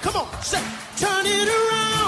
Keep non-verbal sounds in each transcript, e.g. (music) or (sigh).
Come on, say, turn it around.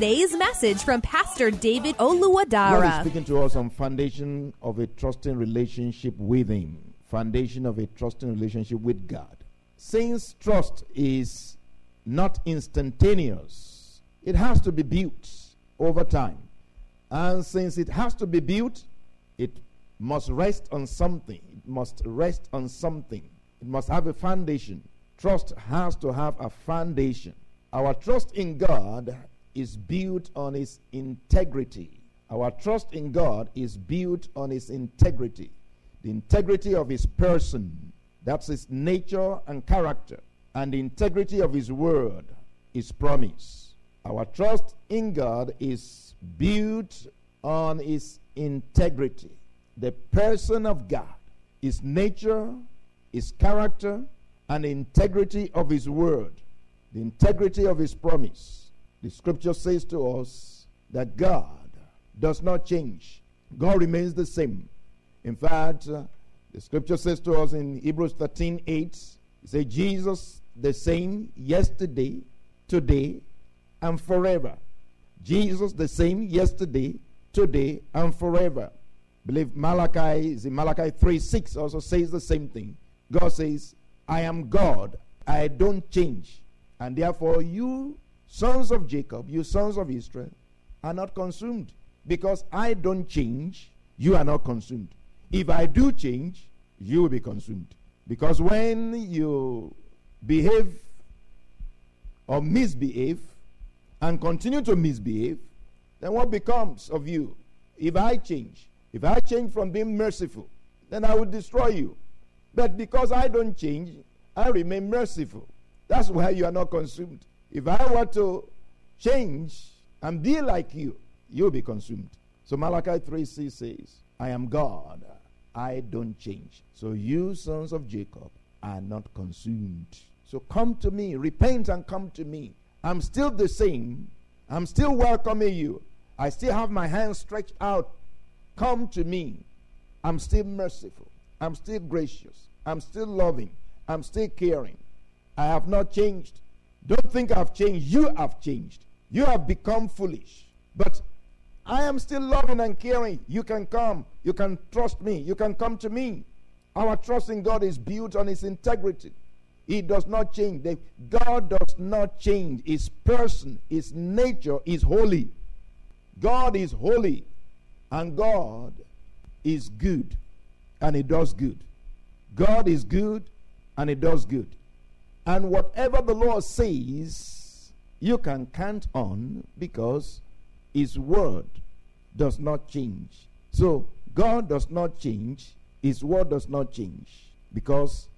message from Pastor David God is speaking to us on foundation of a trusting relationship with Him. Foundation of a trusting relationship with God. Since trust is not instantaneous, it has to be built over time. And since it has to be built, it must rest on something. It must rest on something. It must have a foundation. Trust has to have a foundation. Our trust in God is built on His integrity. Our trust in God is built on His integrity. The integrity of His person, that's His nature and character, and the integrity of His word, His promise. Our trust in God is built on His integrity. The person of God, His nature, His character, and the integrity of His word, the integrity of His promise. The scripture says to us that God does not change, God remains the same. In fact, uh, the scripture says to us in Hebrews 13 8, it says, Jesus the same yesterday, today, and forever. Jesus the same yesterday, today, and forever. believe Malachi is in Malachi 3 6 also says the same thing. God says, I am God, I don't change. And therefore, you sons of Jacob, you sons of Israel, are not consumed. Because I don't change, you are not consumed. If I do change, you will be consumed. Because when you behave or misbehave and continue to misbehave, then what becomes of you? If I change, if I change from being merciful, then I will destroy you. But because I don't change, I remain merciful. That's why you are not consumed. If I were to change and be like you, you'll be consumed. So Malachi 3 6 says, I am God, I don't change. So you sons of Jacob are not consumed. So come to me, repent and come to me. I'm still the same. I'm still welcoming you. I still have my hands stretched out. Come to me. I'm still merciful. I'm still gracious. I'm still loving. I'm still caring. I have not changed. Don't think I've changed. You have changed. You have become foolish. But I am still loving and caring. You can come. You can trust me. You can come to me. Our trust in God is built on His integrity. He does not change. God does not change. His person, His nature is holy. God is holy. And God is good. And He does good. God is good. And He does good. And whatever the Lord says, you can count on because His word does not change. So, God does not change, His word does not change because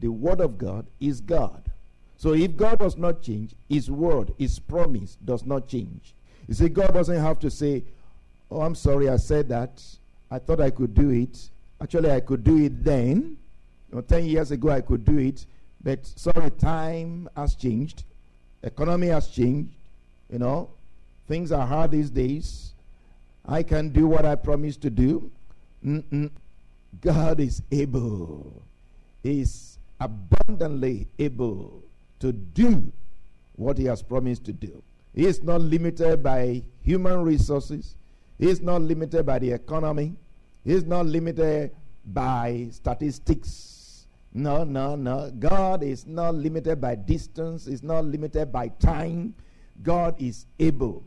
the word of God is God. So, if God does not change, His word, His promise does not change. You see, God doesn't have to say, Oh, I'm sorry, I said that. I thought I could do it. Actually, I could do it then. You know, 10 years ago, I could do it. But sorry, time has changed. Economy has changed. You know, things are hard these days. I can do what I promised to do. Mm-mm. God is able. He is abundantly able to do what He has promised to do. He is not limited by human resources, He is not limited by the economy, He is not limited by statistics. No, no, no. God is not limited by distance, is not limited by time. God is able.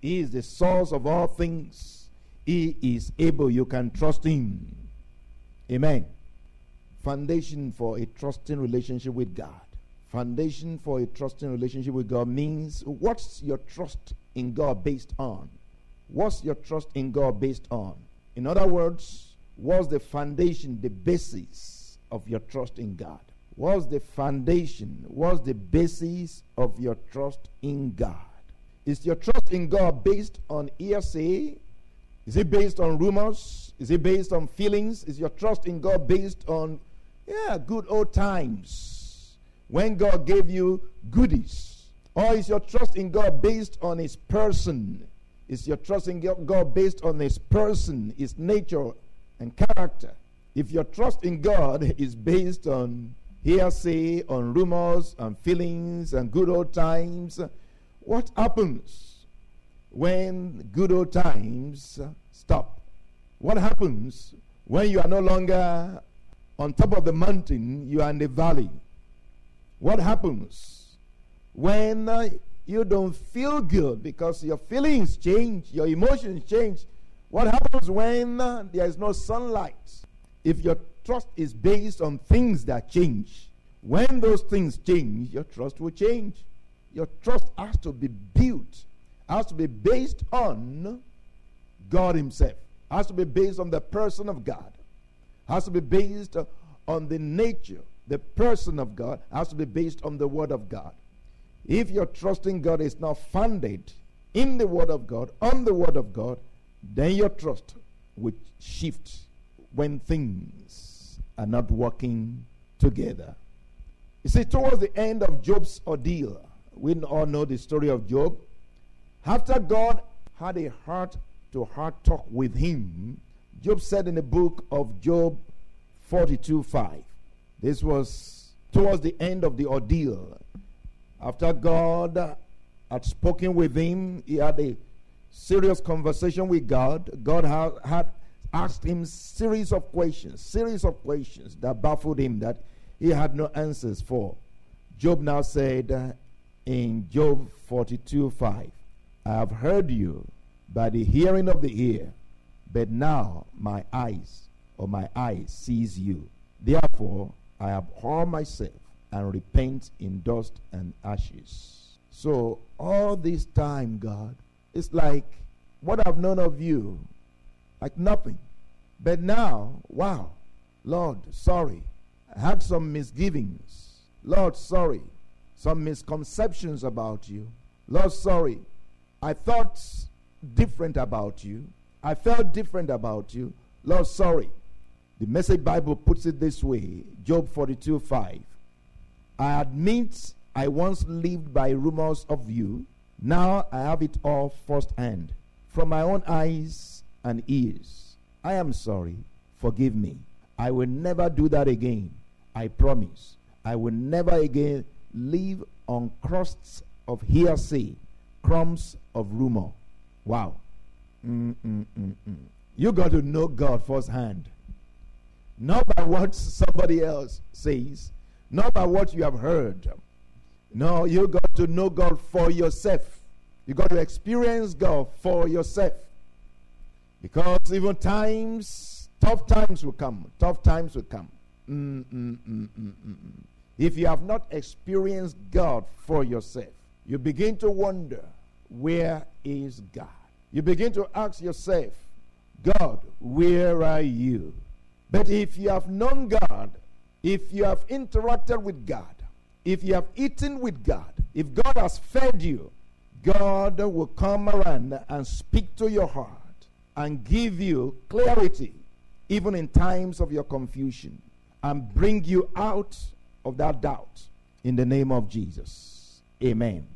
He is the source of all things. He is able. You can trust Him. Amen. Foundation for a trusting relationship with God. Foundation for a trusting relationship with God means what's your trust in God based on? What's your trust in God based on? In other words, what's the foundation, the basis of your trust in God? What's the foundation? What's the basis of your trust in God? Is your trust in God based on hearsay? Is it based on rumors? Is it based on feelings? Is your trust in God based on, yeah, good old times when God gave you goodies? Or is your trust in God based on His person? Is your trust in God based on His person, His nature, and character? If your trust in God is based on hearsay, on rumors, on feelings, and good old times, what happens when good old times stop? What happens when you are no longer on top of the mountain, you are in the valley? What happens when you don't feel good because your feelings change, your emotions change? What happens when there is no sunlight? If your trust is based on things that change, when those things change, your trust will change. Your trust has to be built, has to be based on God Himself, has to be based on the person of God, has to be based on the nature, the person of God, has to be based on the Word of God. If your trust in God is not founded in the Word of God, on the Word of God, then your trust will shift when things are not working together. You see, towards the end of Job's ordeal, we all know the story of Job. After God had a heart to heart talk with him, Job said in the book of Job 42 5. This was towards the end of the ordeal. After God had spoken with him, he had a serious conversation with God. God had, had asked him series of questions, series of questions that baffled him that he had no answers for. Job now said, uh, in Job 42 5. I have heard you by the hearing of the ear, but now my eyes or my eye sees you. Therefore, I abhor myself and repent in dust and ashes. So, all this time, God, it's like what I've known of you, like nothing. But now, wow, Lord, sorry. I had some misgivings. Lord, sorry some misconceptions about you. Lord, sorry. I thought different about you. I felt different about you. Lord, sorry. The Message Bible puts it this way Job 42 5. I admit I once lived by rumors of you. Now I have it all firsthand from my own eyes and ears. I am sorry. Forgive me. I will never do that again. I promise. I will never again live on crusts of hearsay, crumbs of rumor. Wow. Mm-mm-mm-mm. You got to know God firsthand. Not by what somebody else says, not by what you have heard. No, you got to know God for yourself. You got to experience God for yourself. Because even times, tough times will come. Tough times will come. Mm-mm-mm-mm-mm. If you have not experienced God for yourself, you begin to wonder, where is God? You begin to ask yourself, God, where are you? But if you have known God, if you have interacted with God, if you have eaten with God, if God has fed you, God will come around and speak to your heart and give you clarity, even in times of your confusion, and bring you out of that doubt in the name of Jesus. Amen.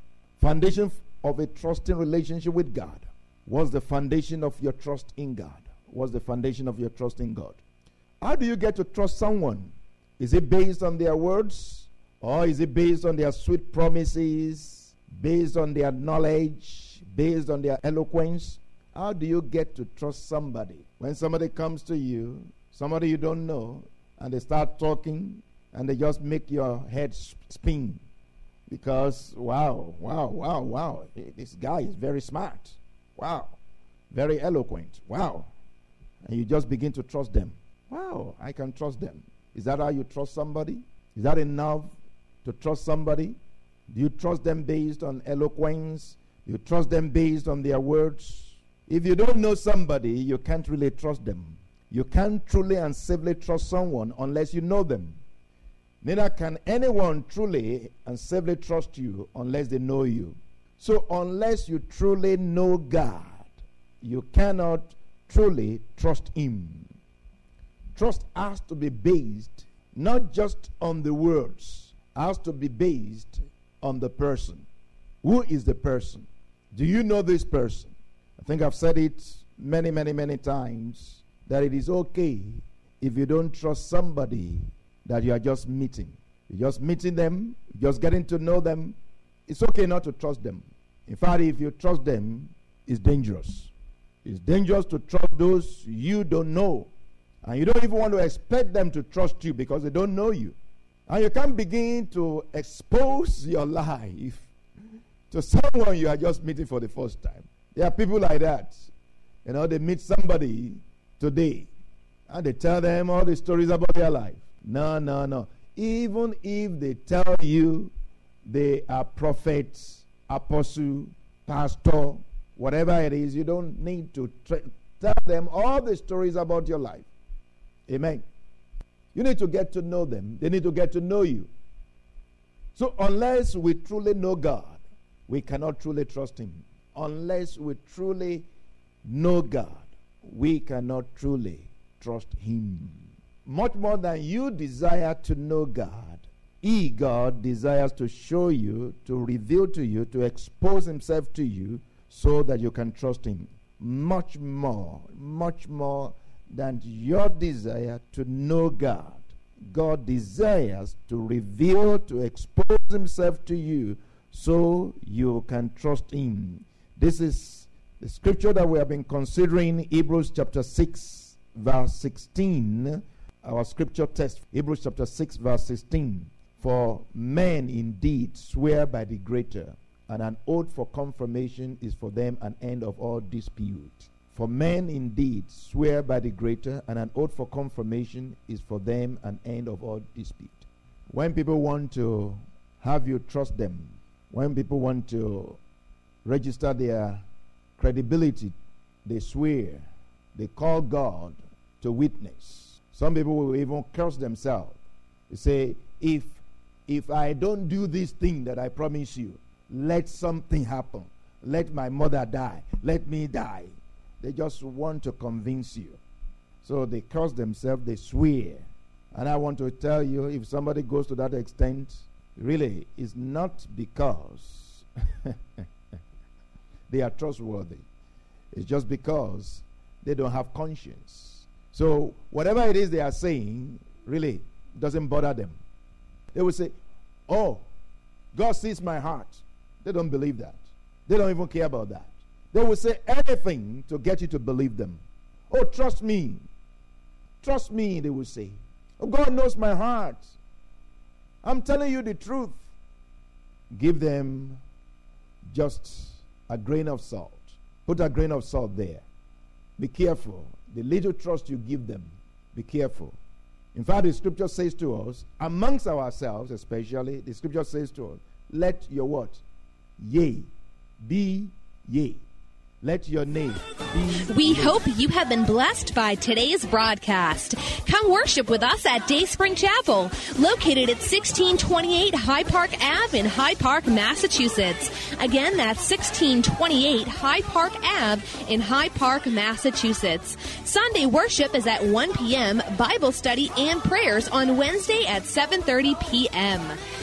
Foundation of a trusting relationship with God. What's the foundation of your trust in God? What's the foundation of your trust in God? How do you get to trust someone? Is it based on their words? Or is it based on their sweet promises? Based on their knowledge? Based on their eloquence? How do you get to trust somebody? When somebody comes to you, somebody you don't know, and they start talking, and they just make your head spin. Because, wow, wow, wow, wow, this guy is very smart. Wow, very eloquent. Wow. And you just begin to trust them. Wow, I can trust them. Is that how you trust somebody? Is that enough to trust somebody? Do you trust them based on eloquence? Do you trust them based on their words? If you don't know somebody, you can't really trust them. You can't truly and safely trust someone unless you know them. Neither can anyone truly and safely trust you unless they know you. So, unless you truly know God, you cannot truly trust Him. Trust has to be based not just on the words, has to be based on the person. Who is the person? Do you know this person? I think I've said it many, many, many times that it is okay if you don't trust somebody that you are just meeting. You're just meeting them, just getting to know them. It's okay not to trust them. In fact, if you trust them, it's dangerous. It's dangerous to trust those you don't know. And you don't even want to expect them to trust you because they don't know you. And you can't begin to expose your life to someone you are just meeting for the first time. There are people like that. You know, they meet somebody today and they tell them all the stories about their life. No, no, no. Even if they tell you they are prophets, apostle, pastor, whatever it is, you don't need to tra- tell them all the stories about your life. Amen. You need to get to know them, they need to get to know you. So, unless we truly know God, we cannot truly trust Him. Unless we truly know God, we cannot truly trust Him. Much more than you desire to know God, He, God, desires to show you, to reveal to you, to expose Himself to you so that you can trust Him. Much more, much more than your desire to know God. God desires to reveal, to expose Himself to you so you can trust Him. This is the scripture that we have been considering, Hebrews chapter 6, verse 16. Our scripture text, Hebrews chapter 6, verse 16. For men indeed swear by the greater, and an oath for confirmation is for them an end of all dispute. For men indeed swear by the greater, and an oath for confirmation is for them an end of all dispute. When people want to have you trust them, when people want to register their credibility, they swear, they call God to witness. Some people will even curse themselves. They say, if if I don't do this thing that I promise you, let something happen. Let my mother die. Let me die. They just want to convince you. So they curse themselves, they swear. And I want to tell you if somebody goes to that extent, really, it's not because (laughs) they are trustworthy, it's just because they don't have conscience. So whatever it is they are saying, really doesn't bother them. They will say, Oh, God sees my heart. They don't believe that. They don't even care about that. They will say anything to get you to believe them. Oh, trust me. Trust me, they will say. Oh, God knows my heart. I'm telling you the truth. Give them just a grain of salt. Put a grain of salt there. Be careful. The little trust you give them, be careful. In fact, the scripture says to us, amongst ourselves especially, the scripture says to us, let your what? Yea be yea. Let your name be. We hope you have been blessed by today's broadcast. Come worship with us at Dayspring Chapel, located at 1628 Hyde Park Ave in Hyde Park, Massachusetts. Again, that's 1628 Hyde Park Ave in Hyde Park, Massachusetts. Sunday worship is at 1 p.m., Bible study and prayers on Wednesday at 7:30 p.m.